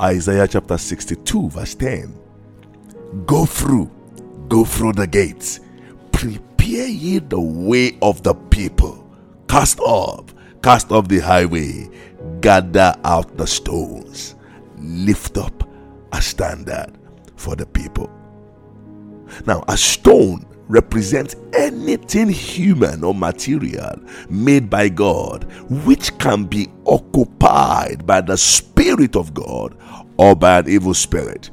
Isaiah chapter 62, verse 10. Go through, go through the gates, prepare ye the way of the people, cast off, cast off the highway, gather out the stones, lift up a standard for the people. Now, a stone represents anything human or material made by God which can be occupied by the Spirit of God or by an evil spirit.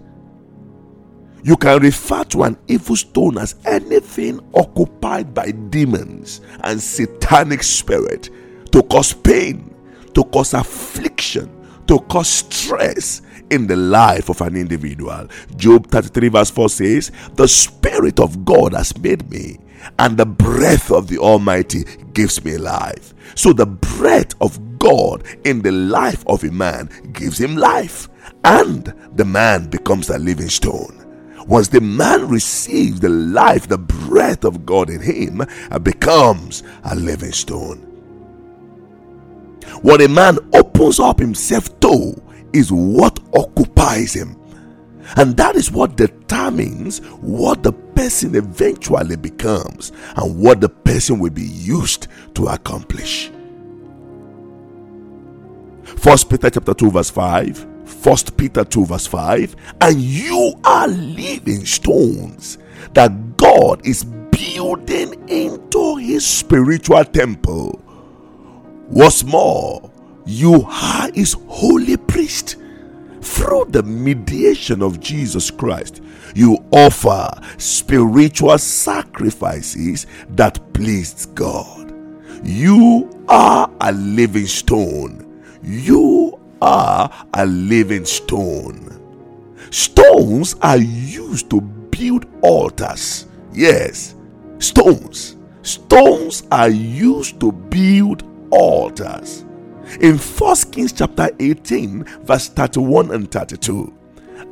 You can refer to an evil stone as anything occupied by demons and satanic spirit to cause pain, to cause affliction, to cause stress in the life of an individual. Job 33, verse 4 says, The Spirit of God has made me, and the breath of the Almighty gives me life. So the breath of God in the life of a man gives him life, and the man becomes a living stone. Once the man receives the life, the breath of God in him, becomes a living stone. What a man opens up himself to is what occupies him. And that is what determines what the person eventually becomes and what the person will be used to accomplish. First Peter chapter 2 verse 5 First Peter 2 verse 5 and you are living stones that God is building into his spiritual temple. What's more, you are his holy priest. Through the mediation of Jesus Christ, you offer spiritual sacrifices that pleased God. You are a living stone. You are a living stone. Stones are used to build altars. Yes, stones. Stones are used to build altars in First Kings chapter 18, verse 31 and 32.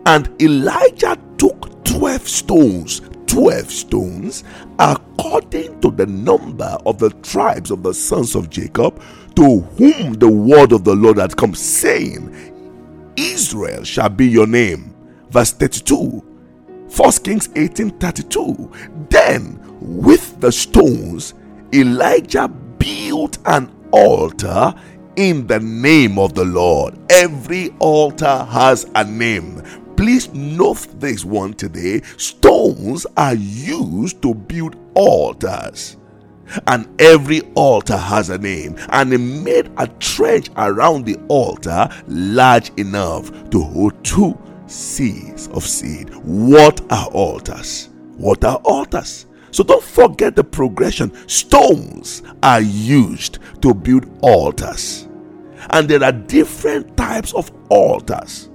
And Elijah took 12 stones, 12 stones, according to the number of the tribes of the sons of Jacob, to whom the word of the Lord had come, saying, Israel shall be your name. Verse 32. First Kings 18 32. Then with the stones, Elijah built an altar in the name of the Lord. Every altar has a name. Please note this one today. Stones are used to build altars. And every altar has a name. And he made a trench around the altar large enough to hold two seeds of seed. What are altars? What are altars? So don't forget the progression. Stones are used to build altars. And there are different types of altars.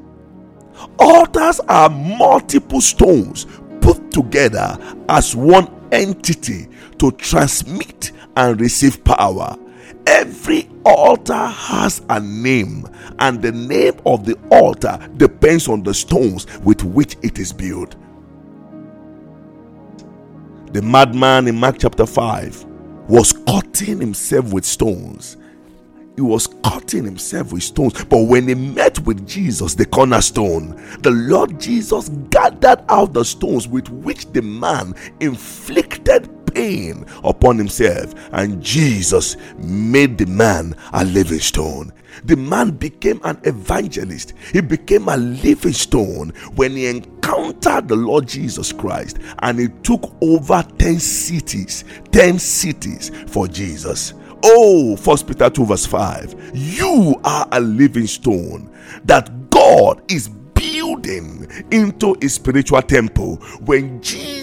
Altars are multiple stones put together as one entity to transmit and receive power. Every altar has a name, and the name of the altar depends on the stones with which it is built. The madman in Mark chapter 5 was cutting himself with stones. He was cutting himself with stones. But when he met with Jesus, the cornerstone, the Lord Jesus gathered out the stones with which the man inflicted pain upon himself, and Jesus made the man a living stone. The man became an evangelist, he became a living stone when he encountered the Lord Jesus Christ and he took over 10 cities, 10 cities for Jesus. Oh, First Peter 2, verse 5. You are a living stone that God is building into a spiritual temple. When Jesus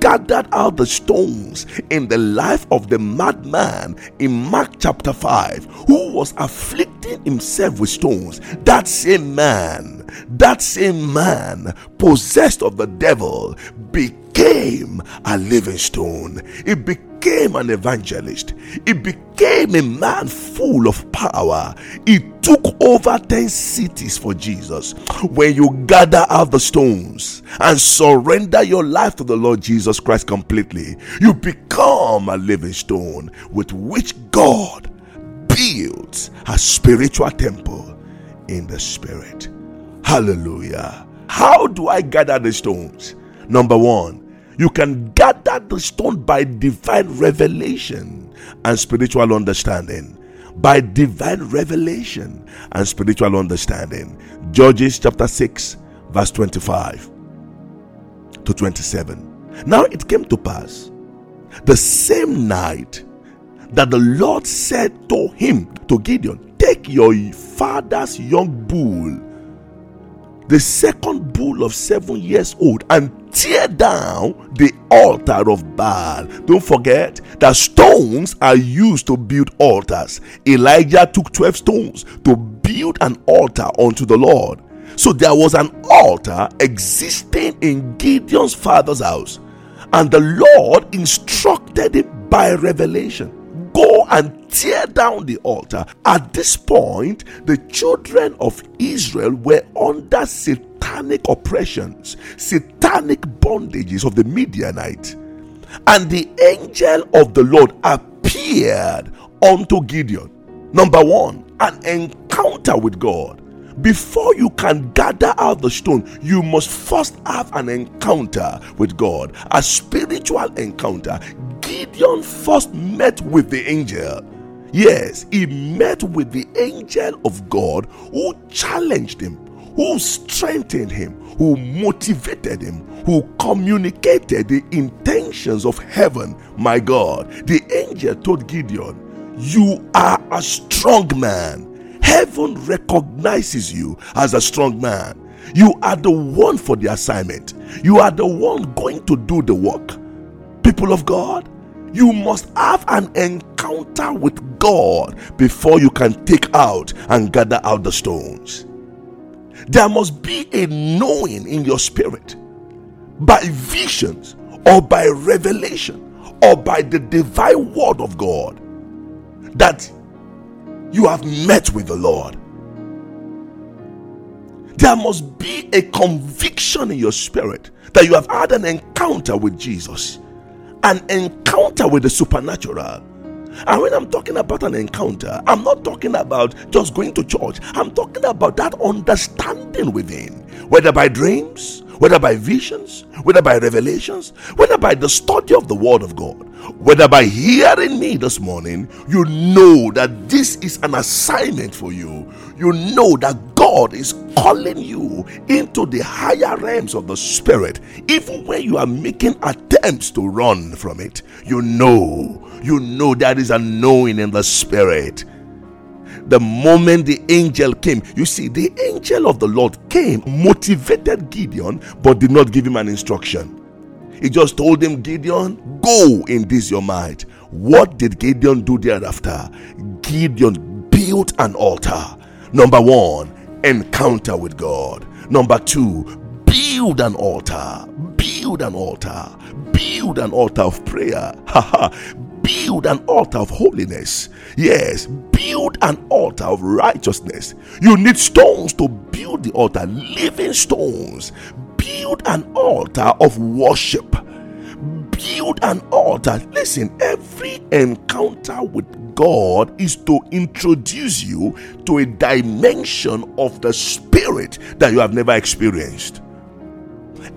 gathered out the stones in the life of the madman in Mark chapter 5, who was afflicting himself with stones, that same man, that same man, possessed of the devil, became a living stone. It became became an evangelist. He became a man full of power. He took over 10 cities for Jesus. When you gather out the stones and surrender your life to the Lord Jesus Christ completely, you become a living stone with which God builds a spiritual temple in the spirit. Hallelujah. How do I gather the stones? Number one, you can gather the stone by divine revelation and spiritual understanding. By divine revelation and spiritual understanding. Judges chapter 6, verse 25 to 27. Now it came to pass the same night that the Lord said to him, to Gideon, Take your father's young bull the second bull of seven years old and tear down the altar of Baal. Don't forget that stones are used to build altars. Elijah took 12 stones to build an altar unto the Lord. So there was an altar existing in Gideon's father's house, and the Lord instructed him by revelation go and tear down the altar. At this point, the children of Israel were under satanic oppressions, satanic bondages of the Midianite. And the angel of the Lord appeared unto Gideon. Number one, an encounter with God. Before you can gather out the stone, you must first have an encounter with God, a spiritual encounter. Gideon first met with the angel. Yes, he met with the angel of God who challenged him, who strengthened him, who motivated him, who communicated the intentions of heaven. My God, the angel told Gideon, You are a strong man Heaven recognizes you as a strong man. You are the one for the assignment. You are the one going to do the work. People of God, you must have an encounter with God before you can take out and gather out the stones. There must be a knowing in your spirit by visions or by revelation or by the divine word of God that you have met with the Lord. There must be a conviction in your spirit that you have had an encounter with Jesus, an encounter with the supernatural. And when I'm talking about an encounter, I'm not talking about just going to church. I'm talking about that understanding within, whether by dreams, whether by visions, whether by revelations, whether by the study of the Word of God, whether by hearing me this morning, you know that this is an assignment for you. You know that God is calling you into the higher realms of the Spirit, even when you are making attempts to run from it. You know, you know that is a knowing in the Spirit the moment the angel came. You see, the angel of the Lord came, motivated Gideon, but did not give him an instruction. He just told him, Gideon, go in this your might. What did Gideon do thereafter? Gideon built an altar. Number one, encounter with God. Number two, build an altar. Build an altar. Build an altar of prayer. build an altar of holiness. Yes, build an altar of righteousness. You need stones to build the altar, living stones. Build an altar of worship. Build an altar. Listen, every encounter with God is to introduce you to a dimension of the spirit that you have never experienced.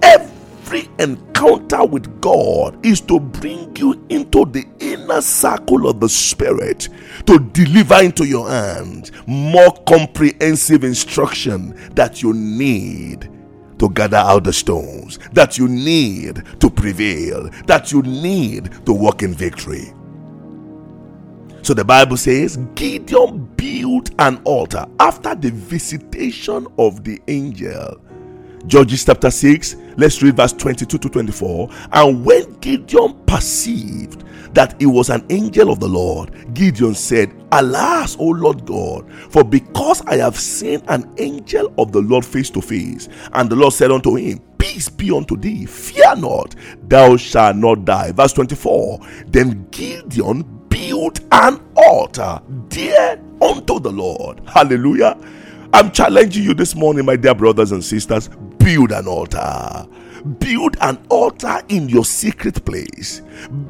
Every every encounter with God is to bring you into the inner circle of the Spirit to deliver into your hand more comprehensive instruction that you need to gather out the stones, that you need to prevail, that you need to walk in victory. So the Bible says Gideon built an altar after the visitation of the angel Judges chapter 6, let's read verse 22 to 24. And when Gideon perceived that it was an angel of the Lord, Gideon said, Alas, O Lord God, for because I have seen an angel of the Lord face to face. And the Lord said unto him, Peace be unto thee, fear not, thou shalt not die. Verse 24. Then Gideon built an altar dear unto the Lord. Hallelujah. I'm challenging you this morning, my dear brothers and sisters build an altar. Build an altar in your secret place.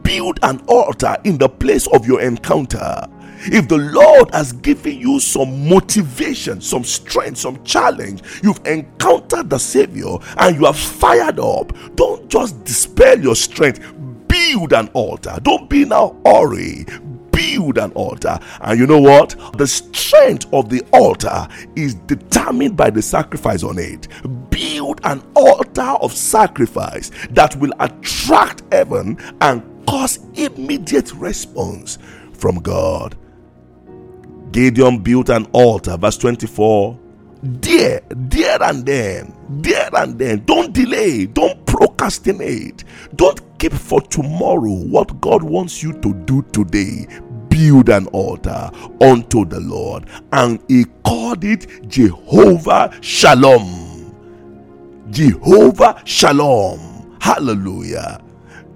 Build an altar in the place of your encounter. if the Lord has given you some motivation, some strength, some challenge, you've encountered the Savior and you are fired up, don't just dispel your strength. Build an altar. Don't be now hurry build an altar. And you know what? The strength of the altar is determined by the sacrifice on it. Build an altar of sacrifice that will attract heaven and cause immediate response from God. Gideon built an altar, verse 24. There, there and then, there and then. Don't delay, don't procrastinate, don't keep for tomorrow what God wants you to do today. Build an altar unto the Lord, and he called it Jehovah Shalom. Jehovah Shalom. Hallelujah.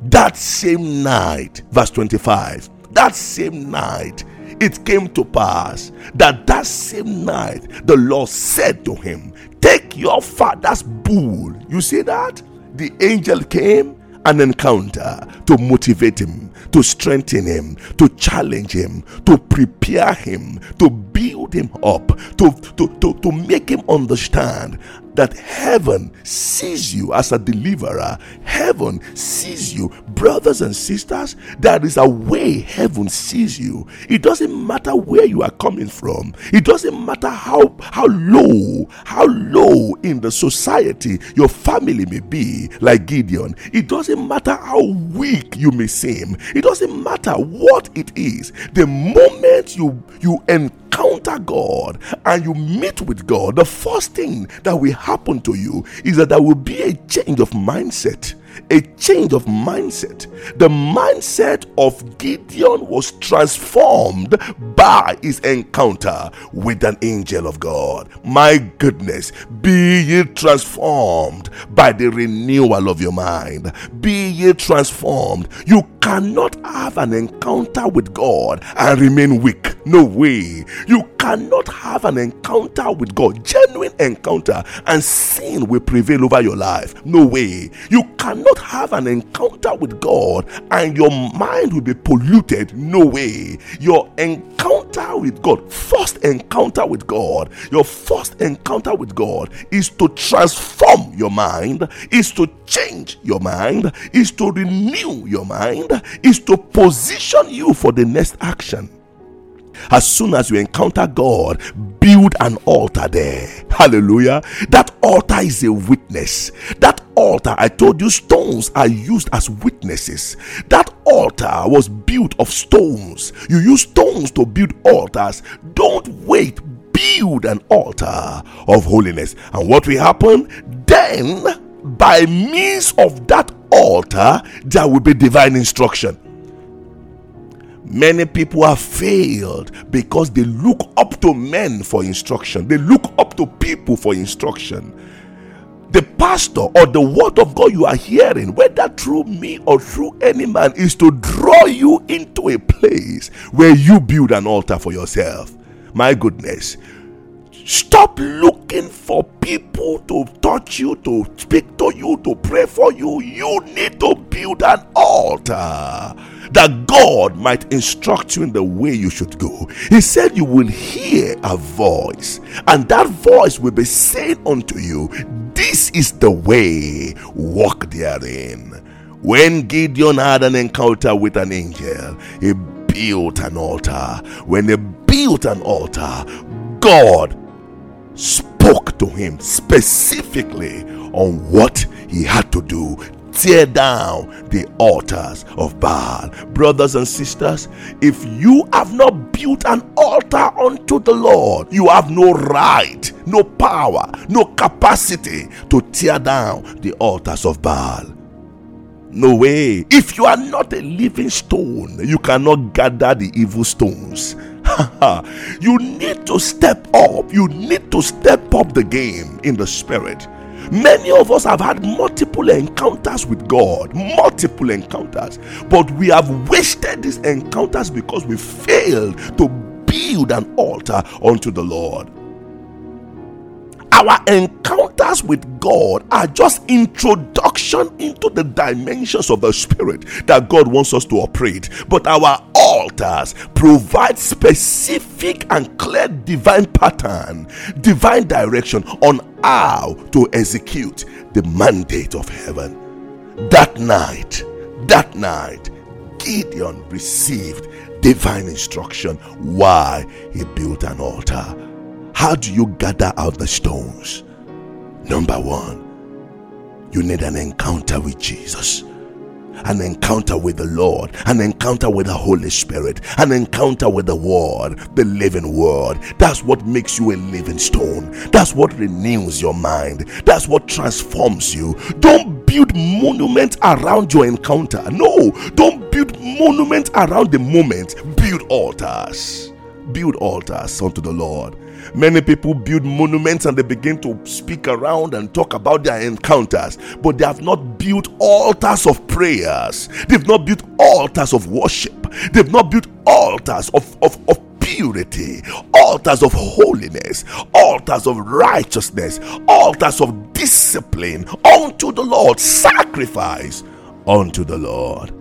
That same night, verse 25, that same night, it came to pass that that same night the Lord said to him, Take your father's bull. You see that? The angel came an encounter to motivate him, to strengthen him, to challenge him, to prepare him, to build him up, to, to, to, to make him understand that heaven sees you as a deliverer. Heaven sees you, brothers and sisters. There is a way heaven sees you. It doesn't matter where you are coming from. It doesn't matter how how low, how low in the society your family may be, like Gideon. It doesn't matter how weak you may seem. It doesn't matter what it is. The moment you you encounter encounter God and you meet with God, the first thing that will happen to you is that there will be a change of mindset a change of mindset. The mindset of Gideon was transformed by his encounter with an angel of God. My goodness, be ye transformed by the renewal of your mind. Be ye transformed. You cannot have an encounter with God and remain weak. No way. You cannot have an encounter with God, genuine encounter, and sin will prevail over your life. No way. You cannot have an encounter with God and your mind will be polluted. No way. Your encounter with God, first encounter with God, your first encounter with God is to transform your mind, is to change your mind, is to renew your mind, is to position you for the next action. As soon as you encounter God, build an altar there. Hallelujah. That altar is a witness. That altar, I told you, stones are used as witnesses. That altar was built of stones. You use stones to build altars. Don't wait. Build an altar of holiness. And what will happen? Then, by means of that altar, there will be divine instruction. Many people have failed because they look up to men for instruction. They look up to people for instruction. The pastor or the word of God you are hearing, whether through me or through any man, is to draw you into a place where you build an altar for yourself. My goodness. Stop looking for people to touch you, to speak to you, to pray for you. You need to build an altar that God might instruct you in the way you should go. He said, You will hear a voice, and that voice will be saying unto you, This is the way, walk therein. When Gideon had an encounter with an angel, he built an altar. When he built an altar, God spoke to him specifically on what he had to do tear down the altars of Baal. Brothers and sisters, if you have not built an altar unto the Lord, you have no right, no power, no capacity to tear down the altars of Baal. No way. If you are not a living stone, you cannot gather the evil stones. you need to step up. You need to step up the game in the spirit. Many of us have had multiple encounters with God, multiple encounters, but we have wasted these encounters because we failed to build an altar unto the Lord. Our encounters with God are just introduction into the dimensions of the spirit that God wants us to operate. But our altars provide specific and clear divine pattern, divine direction on how to execute the mandate of heaven. That night, that night, Gideon received divine instruction why he built an altar. How do you gather out the stones? Number one, you need an encounter with Jesus an encounter with the Lord, an encounter with the Holy Spirit, an encounter with the Word, the living Word. That's what makes you a living stone. That's what renews your mind. That's what transforms you. Don't build monuments around your encounter. No, don't build monuments around the moment. Build altars. Build altars unto the Lord. Many people build monuments and they begin to speak around and talk about their encounters, but they have not built altars of prayers. They've not built altars of worship. They've not built altars of, of, of purity, altars of holiness, altars of righteousness, altars of discipline unto the Lord, sacrifice unto the Lord.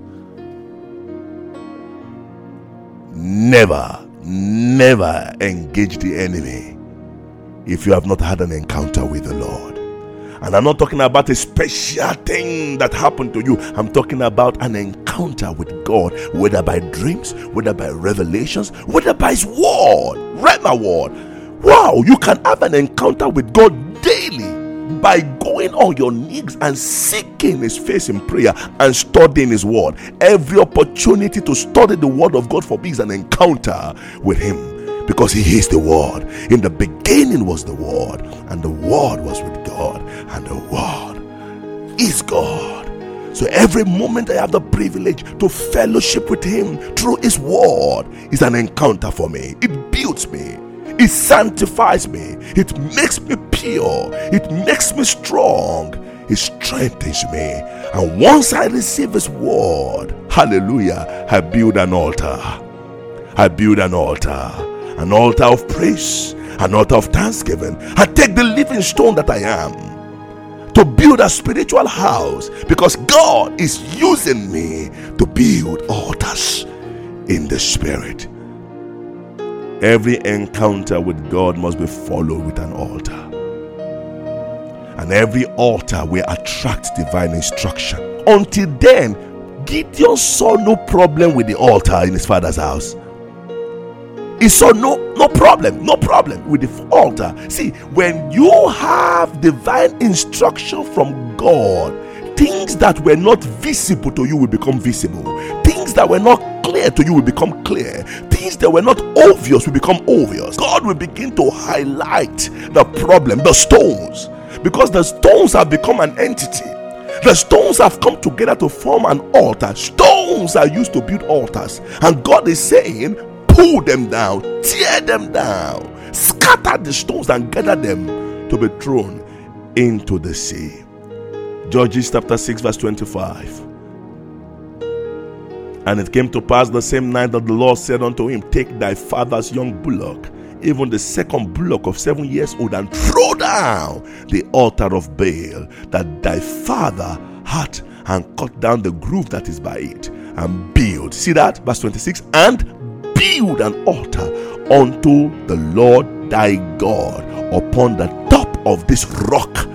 Never Never engage the enemy if you have not had an encounter with the Lord. And I'm not talking about a special thing that happened to you. I'm talking about an encounter with God, whether by dreams, whether by revelations, whether by His word, Rhema word. Wow, you can have an encounter with God daily by going on your knees and seeking his face in prayer and studying his word. Every opportunity to study the word of God for me is an encounter with him because he is the word. In the beginning was the word, and the word was with God, and the word is God. So every moment I have the privilege to fellowship with him through his word is an encounter for me. It builds me. It sanctifies me. It makes me pure. It makes me strong. It strengthens me. And once I receive His word, hallelujah, I build an altar. I build an altar. An altar of praise, an altar of thanksgiving. I take the living stone that I am to build a spiritual house because God is using me to build altars in the spirit. Every encounter with God must be followed with an altar. And every altar will attract divine instruction. Until then, Gideon saw no problem with the altar in his father's house. He saw no no problem, no problem with the altar. See, when you have divine instruction from God, things that were not visible to you will become visible. Things that were not clear to you will become clear. Things that were not obvious will become obvious. God will begin to highlight the problem, the stones, because the stones have become an entity. The stones have come together to form an altar. Stones are used to build altars, and God is saying, pull them down, tear them down, scatter the stones, and gather them to be thrown into the sea. Judges chapter 6, verse 25. And it came to pass the same night that the Lord said unto him, Take thy father's young bullock, even the second bullock of seven years old, and throw down the altar of Baal that thy father had, and cut down the groove that is by it, and build. See that? Verse 26 And build an altar unto the Lord thy God upon the top of this rock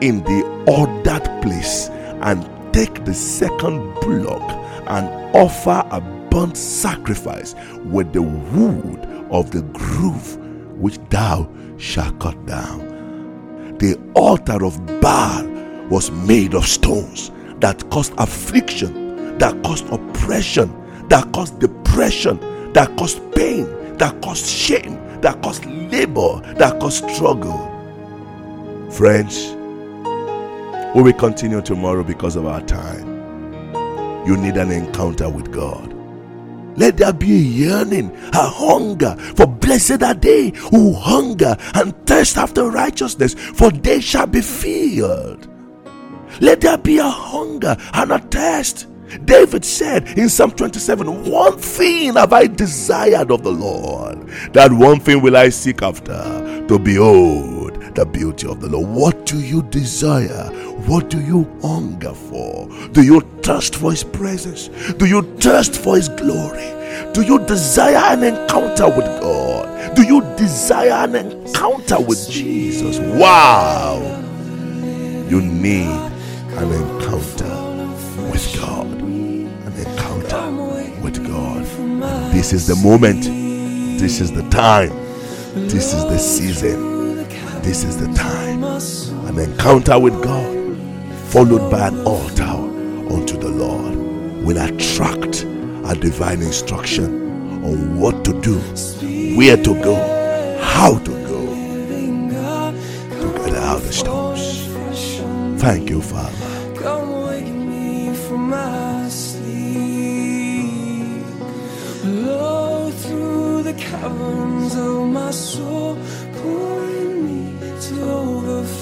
in the ordered place, and take the second bullock and offer a burnt sacrifice with the wood of the groove which thou shalt cut down. The altar of Baal was made of stones that caused affliction, that caused oppression, that caused depression, that caused pain, that caused shame, that caused labor, that caused struggle. Friends, we will continue tomorrow because of our time you need an encounter with God. Let there be a yearning, a hunger, for blessed are they who hunger and thirst after righteousness, for they shall be filled. Let there be a hunger and a thirst. David said in Psalm 27, One thing have I desired of the Lord, that one thing will I seek after, to behold the beauty of the Lord. What do you desire? What do you hunger for? Do you thirst for His presence? Do you thirst for His glory? Do you desire an encounter with God? Do you desire an encounter with Jesus? Wow! You need an encounter with God. An encounter with God. This is the moment. This is the time. This is the season. This is the time. An encounter with God followed by an altar unto the Lord will attract a divine instruction on what to do, where to go, how to go to get out of the stones. Thank you, Father. Caverns of my soul, pouring me to overflow.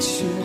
Your glory